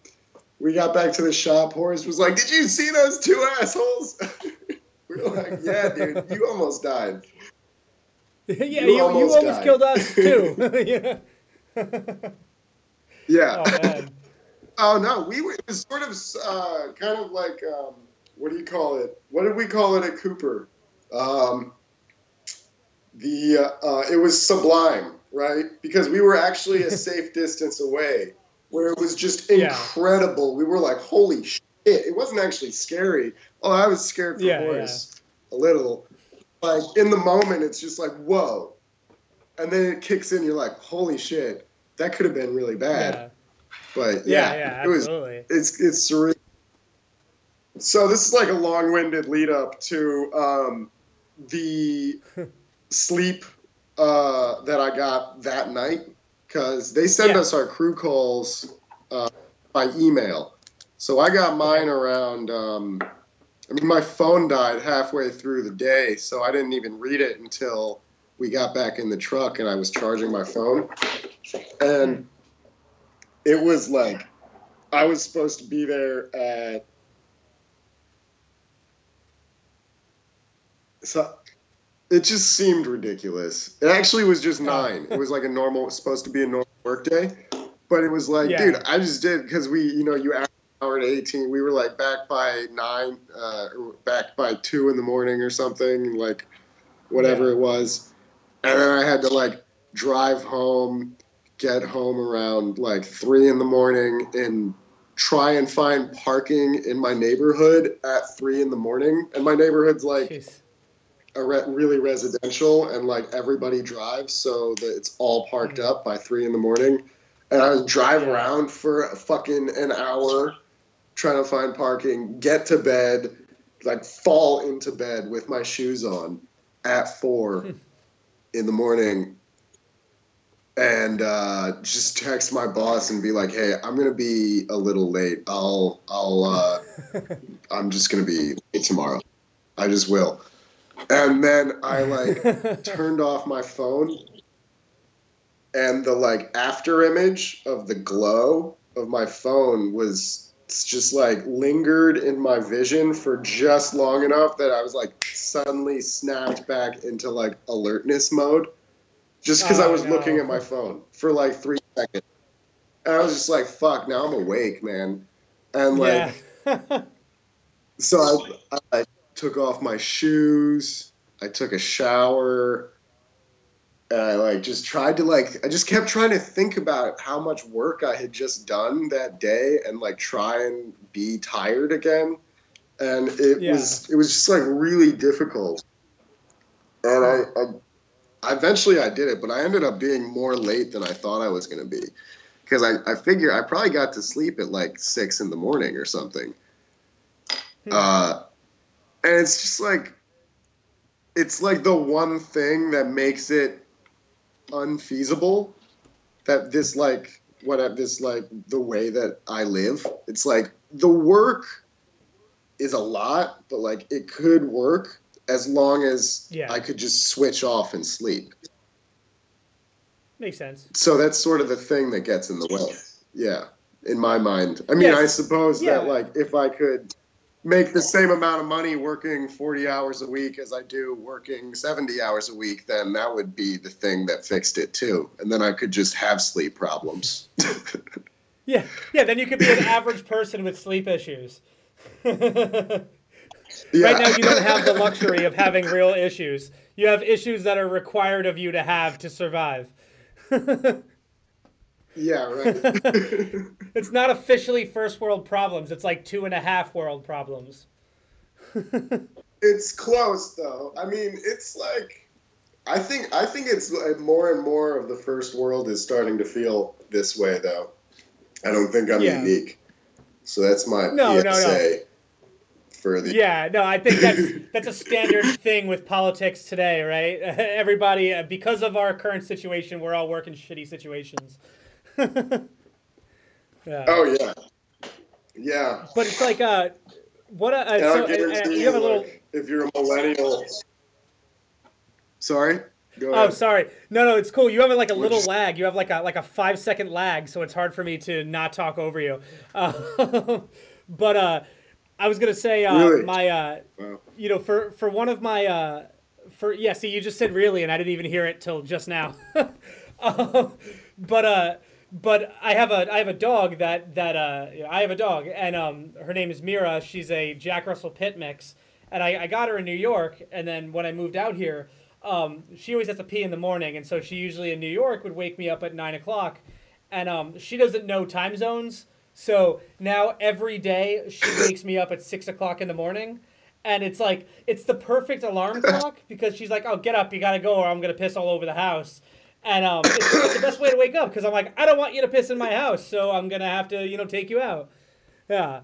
We got back to the shop. Horace was like, "Did you see those two assholes?" <laughs> we were like, "Yeah, dude, you almost died." <laughs> yeah, you, you almost, you almost killed us too. <laughs> <laughs> yeah. yeah. Oh, oh, no, we were. It was sort of uh, kind of like um, what do you call it? What did we call it at Cooper? Um, the uh, uh, it was sublime right? Because we were actually a safe distance away, where it was just incredible. Yeah. We were like, holy shit! It wasn't actually scary. Oh, I was scared for yeah, Horace yeah. a little. Like in the moment, it's just like whoa, and then it kicks in. You're like, holy shit, that could have been really bad. Yeah. But yeah, yeah, it was. It's it's surreal. So this is like a long-winded lead up to um, the <laughs> sleep uh, that I got that night because they send us our crew calls uh, by email. So I got mine around. Um, I mean, my phone died halfway through the day, so I didn't even read it until we got back in the truck and I was charging my phone. And it was like I was supposed to be there at. So it just seemed ridiculous. It actually was just nine. It was like a normal, supposed to be a normal work day, but it was like, yeah. dude, I just did because we, you know, you hour at eighteen. We were like back by nine, uh, back by two in the morning or something, like whatever yeah. it was, and then I had to like drive home, get home around like three in the morning, and try and find parking in my neighborhood at three in the morning. And my neighborhood's like. Jeez a re- really residential and like everybody drives, so that it's all parked mm-hmm. up by three in the morning. And I would drive around for fucking an hour trying to find parking, get to bed, like fall into bed with my shoes on at four hmm. in the morning and uh, just text my boss and be like, "Hey, I'm gonna be a little late. I'll, I'll, uh, <laughs> I'm just gonna be late tomorrow. I just will." and then I like <laughs> turned off my phone, and the like after image of the glow of my phone was just like lingered in my vision for just long enough that I was like suddenly snapped back into like alertness mode, just because oh, I was no. looking at my phone for like three seconds, and I was just like, "Fuck!" Now I'm awake, man, and like. Yeah. <laughs> so I, I took off my shoes. I took a shower. I like just tried to like I just kept trying to think about how much work I had just done that day and like try and be tired again. And it Yeah. was it was just like really difficult. And I, I eventually I did it, but I ended up being more late than I thought I was gonna be. Because I, I figure I probably got to sleep at like six in the morning or something. Hmm. Uh, and it's just like it's like the one thing that makes it unfeasible that this like what this like the way that I live. It's like the work is a lot, but like it could work as long as Yeah. I could just switch off and sleep. Makes sense. So that's sort of the thing that gets in the way. Yeah, in my mind. I mean, Yes. I suppose Yeah. that like if I could make the same amount of money working 40 hours a week as I do working 70 hours a week, then that would be the thing that fixed it too. And then I could just have sleep problems. <laughs> Yeah, yeah. Then you could be an average person with sleep issues. yeah. <laughs> Right now, you don't have the luxury of having real issues. You have issues that are required of you to have to survive. <laughs> yeah, right. <laughs> It's not officially first world problems. It's like two and a half world problems. <laughs> it's close though. I mean, it's like I think I think it's like more and more of the first world is starting to feel this way though. I don't think I'm Yeah. unique. So that's my No, no, no. PSA for the Yeah, no, I think that's <laughs> that's a standard thing with politics today, right? Everybody, uh, because of our current situation, we're all working shitty situations. <laughs> yeah. Oh yeah. Yeah. But it's like, uh, what? A, uh, And so, uh, guarantee you have a little. like, if you're a millennial Sorry? Go Oh, sorry. No, no, it's cool. You have like a little lag. You have like a like a five second lag, so it's hard for me to not talk over you. Uh, <laughs> but uh, I was gonna say uh, Really? my uh, Wow. you know for for one of my uh, for yeah. See, you just said really, and I didn't even hear it till just now. <laughs> um, but uh, but I have a I have a dog that that uh I have a dog and um her name is Mira. She's a Jack Russell Pit mix, and I, I got her in New York. And then when I moved out here, um she always has to pee in the morning, and so she usually in New York would wake me up at nine o'clock, and um she doesn't know time zones. So now every day she <coughs> wakes me up at six o'clock in the morning. And it's like it's the perfect alarm clock because she's like, "Oh, get up, you gotta go, or I'm gonna piss all over the house." And um, it's, it's the best way to wake up because I'm like, I don't want you to piss in my house, so I'm gonna have to, you know, take you out. Yeah,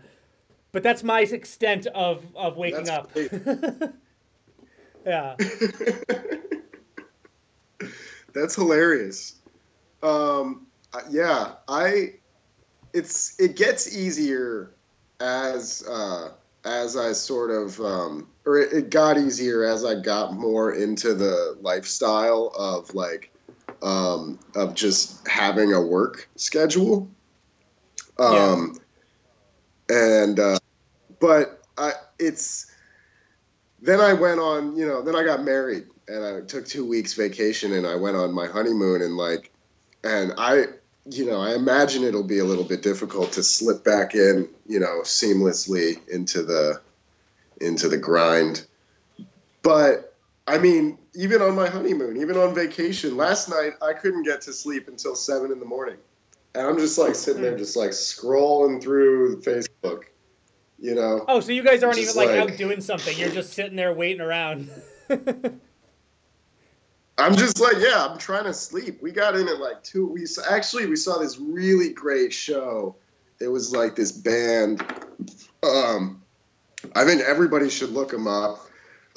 but that's my extent of of waking That's up. <laughs> Yeah, <laughs> That's hilarious. Um, yeah, I. It's it gets easier as uh, as I sort of um, or it, it got easier as I got more into the lifestyle of like um, of just having a work schedule. Um, and uh, but I it's then I went on, you know, then I got married and I took two weeks vacation and I went on my honeymoon and like, and I, you know, I imagine it'll be a little bit difficult to slip back in, you know, seamlessly into the, into the grind. But I mean, even on my honeymoon, even on vacation, last night I couldn't get to sleep until seven in the morning. And I'm just like sitting there, just like scrolling through Facebook, you know. Oh, so you guys aren't even like, like- out doing something. You're just sitting there waiting around. <laughs> I'm just like, yeah, I'm trying to sleep. We got in at like two. We actually we saw this really great show. It was like this band. Um, I think everybody should look them up.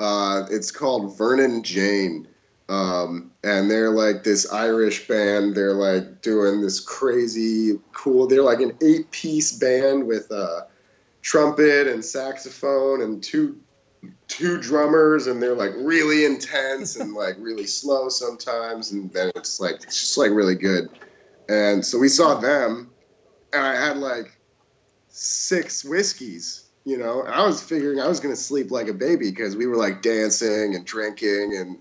Uh, it's called Vernon Jane, um, and they're like this Irish band. They're like doing this crazy cool. They're like an eight-piece band with a trumpet and saxophone and two two drummers. And they're like really intense and like really slow sometimes. And then it's like it's just like really good. And so we saw them. And i had like six whiskeys you know i was figuring i was going to sleep like a baby because we were like dancing and drinking and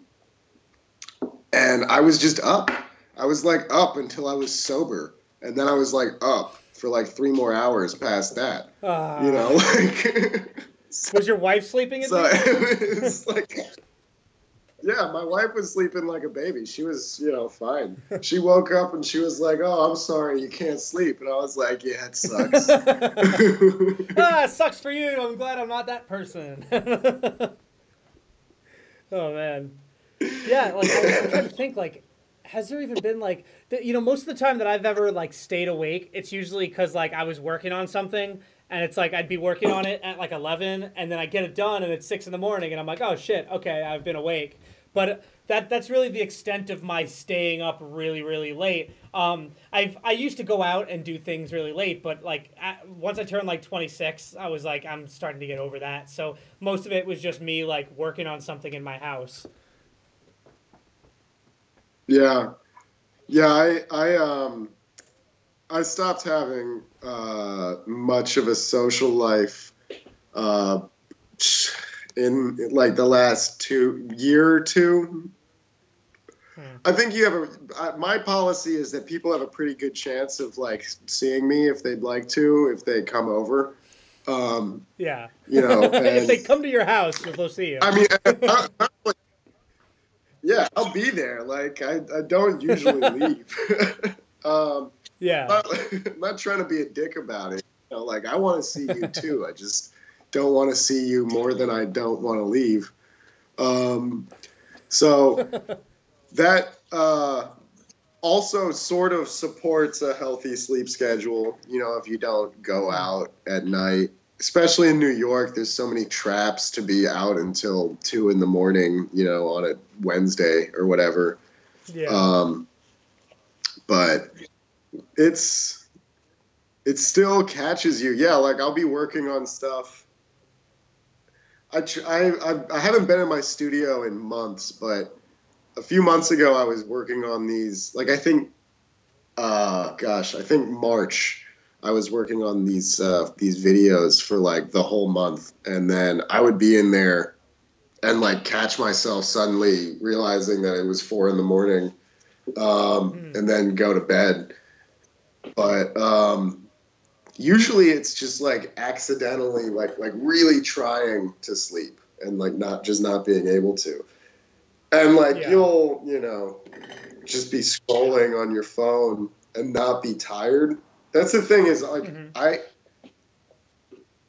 and i was just up i was like up until i was sober and then i was like up for like three more hours past that Ah. you know <laughs> like <laughs> was your wife sleeping at so least? <laughs> it was like Yeah, my wife was sleeping like a baby. She was, you know, fine. She woke up and she was like, "Oh, I'm sorry, you can't sleep," and I was like, "Yeah, it sucks." <laughs> <laughs> ah, it sucks for you. I'm glad I'm not that person. <laughs> oh man, yeah. Like I'm, I'm trying to think. Like, has there even been like, the, you know, most of the time that I've ever like stayed awake, it's usually because like I was working on something. And it's like I'd be working on it at like eleven, and then I get it done, and it's six in the morning, and I'm like, "Oh shit, okay, I've been awake." But that that's really the extent of my staying up really really late. Um, I've I used to go out and do things really late, but like at, once I turned like 26, I was like I'm starting to get over that. So most of it was just me like working on something in my house. Yeah, yeah. I I um I stopped having uh, much of a social life uh, in like the last two year or two. Hmm. I think you have a. My policy is that people have a pretty good chance of like seeing me if they'd like to, if they come over. Um, yeah. You know, <laughs> if they come to your house, they'll see you. I mean, <laughs> I, I, yeah, I'll be there. Like I, I don't usually <laughs> leave. um, yeah. I'm not, I'm <laughs> not, trying to be a dick about it. You know, like I want to see you <laughs> too. I just don't want to see you more than I don't want to leave. Um, so <laughs> that uh, also sort of supports a healthy sleep schedule. You know, if you don't go out at night, especially in New York, there's so many traps to be out until two in the morning. You know, on a Wednesday or whatever. Yeah. Um, but it's it still catches you. Yeah, like I'll be working on stuff. I, I, I haven't been in my studio in months, but a few months ago I was working on these. Like I think, uh, gosh, I think March. I was working on these uh, these videos for like the whole month, and then I would be in there and like catch myself suddenly realizing that it was four in the morning, um, mm. and then go to bed but um, usually it's just like accidentally, like like really trying to sleep and like not just not being able to, and like yeah. you'll you know just be scrolling on your phone and not be tired. That's the thing is like mm-hmm. I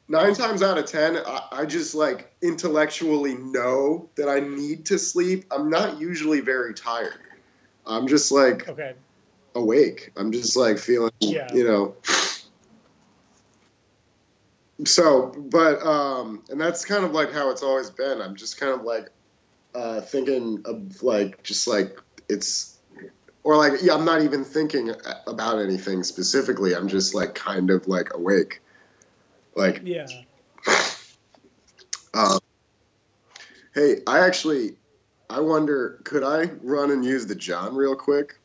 nine times out of ten, I, I, just like intellectually know that I need to sleep. I'm not usually very tired. I'm just like okay awake. I'm just like feeling, yeah. you know. So, but um, and that's kind of like how it's always been. I'm just kind of like uh, thinking of like just like it's or like yeah, I'm not even thinking about anything specifically. I'm just like kind of like awake. Like yeah. <sighs> Um, hey, I actually, I wonder, could I run and use the John real quick?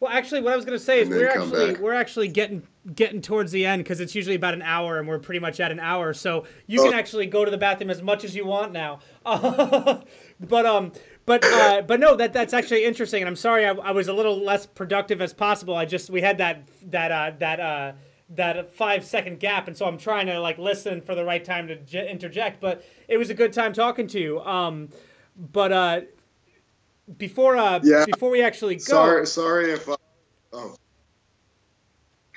Well, actually, what I was going to say is we're actually back. we're actually getting getting towards the end because it's usually about an hour, and we're pretty much at an hour. So you oh. can actually go to the bathroom as much as you want now. <laughs> but um, but uh, but no, that that's actually interesting, and I'm sorry I, I, was a little less productive as possible. I just we had that that uh, that uh, that five second gap, and so I'm trying to like listen for the right time to j- interject. But it was a good time talking to you. Um, but uh before uh yeah. before we actually go. Sorry, sorry if. I, oh.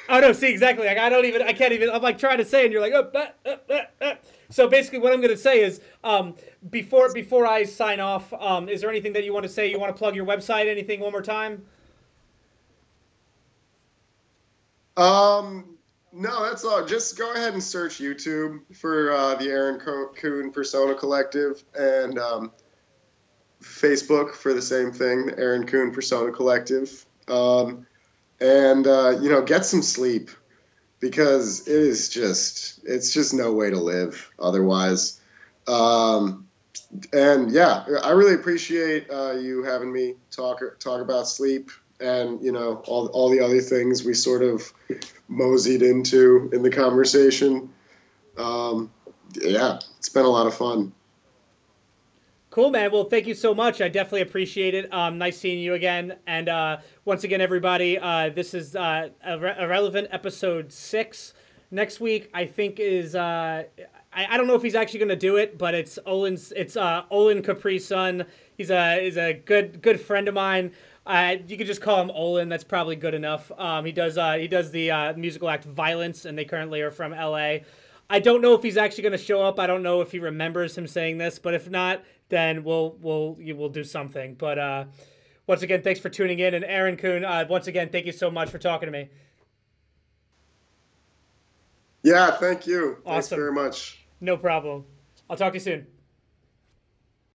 Oh no! See exactly. Like I don't even. I can't even. I'm like trying to say, and you're like, oh, uh, uh, uh, so basically, what I'm going to say is, um, before before I sign off, um, is there anything that you want to say? You want to plug your website? Anything one more time? Um, no, that's all. Just go ahead and search YouTube for uh, the Aaron Kuhn Persona Collective, and um, Facebook for the same thing, Aaron Kuhn Persona Collective. Um, and, uh, you know, get some sleep because it is just, it's just no way to live otherwise. Um, and yeah, I really appreciate uh, you having me talk talk about sleep and you know all all the other things we sort of moseyed into in the conversation. Um, yeah, it's been a lot of fun. Cool, man. Well, thank you so much. I definitely appreciate it. Um, nice seeing you again. And uh, once again, everybody, uh, this is uh, Irrelevant episode six. Next week, I think is uh, I, I don't know if he's actually going to do it, but it's Olin's. It's uh, Olin Capri Sun. he's a he's a good good friend of mine. Uh, you could just call him Olin. That's probably good enough. Um, he does uh, he does the uh, musical act Violence, and they currently are from L.A. I don't know if he's actually going to show up. I don't know if he remembers him saying this, but if not, then we'll we'll we'll do something. But uh, once again, thanks for tuning in, and Aaron Kuhn. Uh, once again, thank you so much for talking to me. Yeah, thank you. Thanks Awesome. very much. No problem. I'll talk to you soon.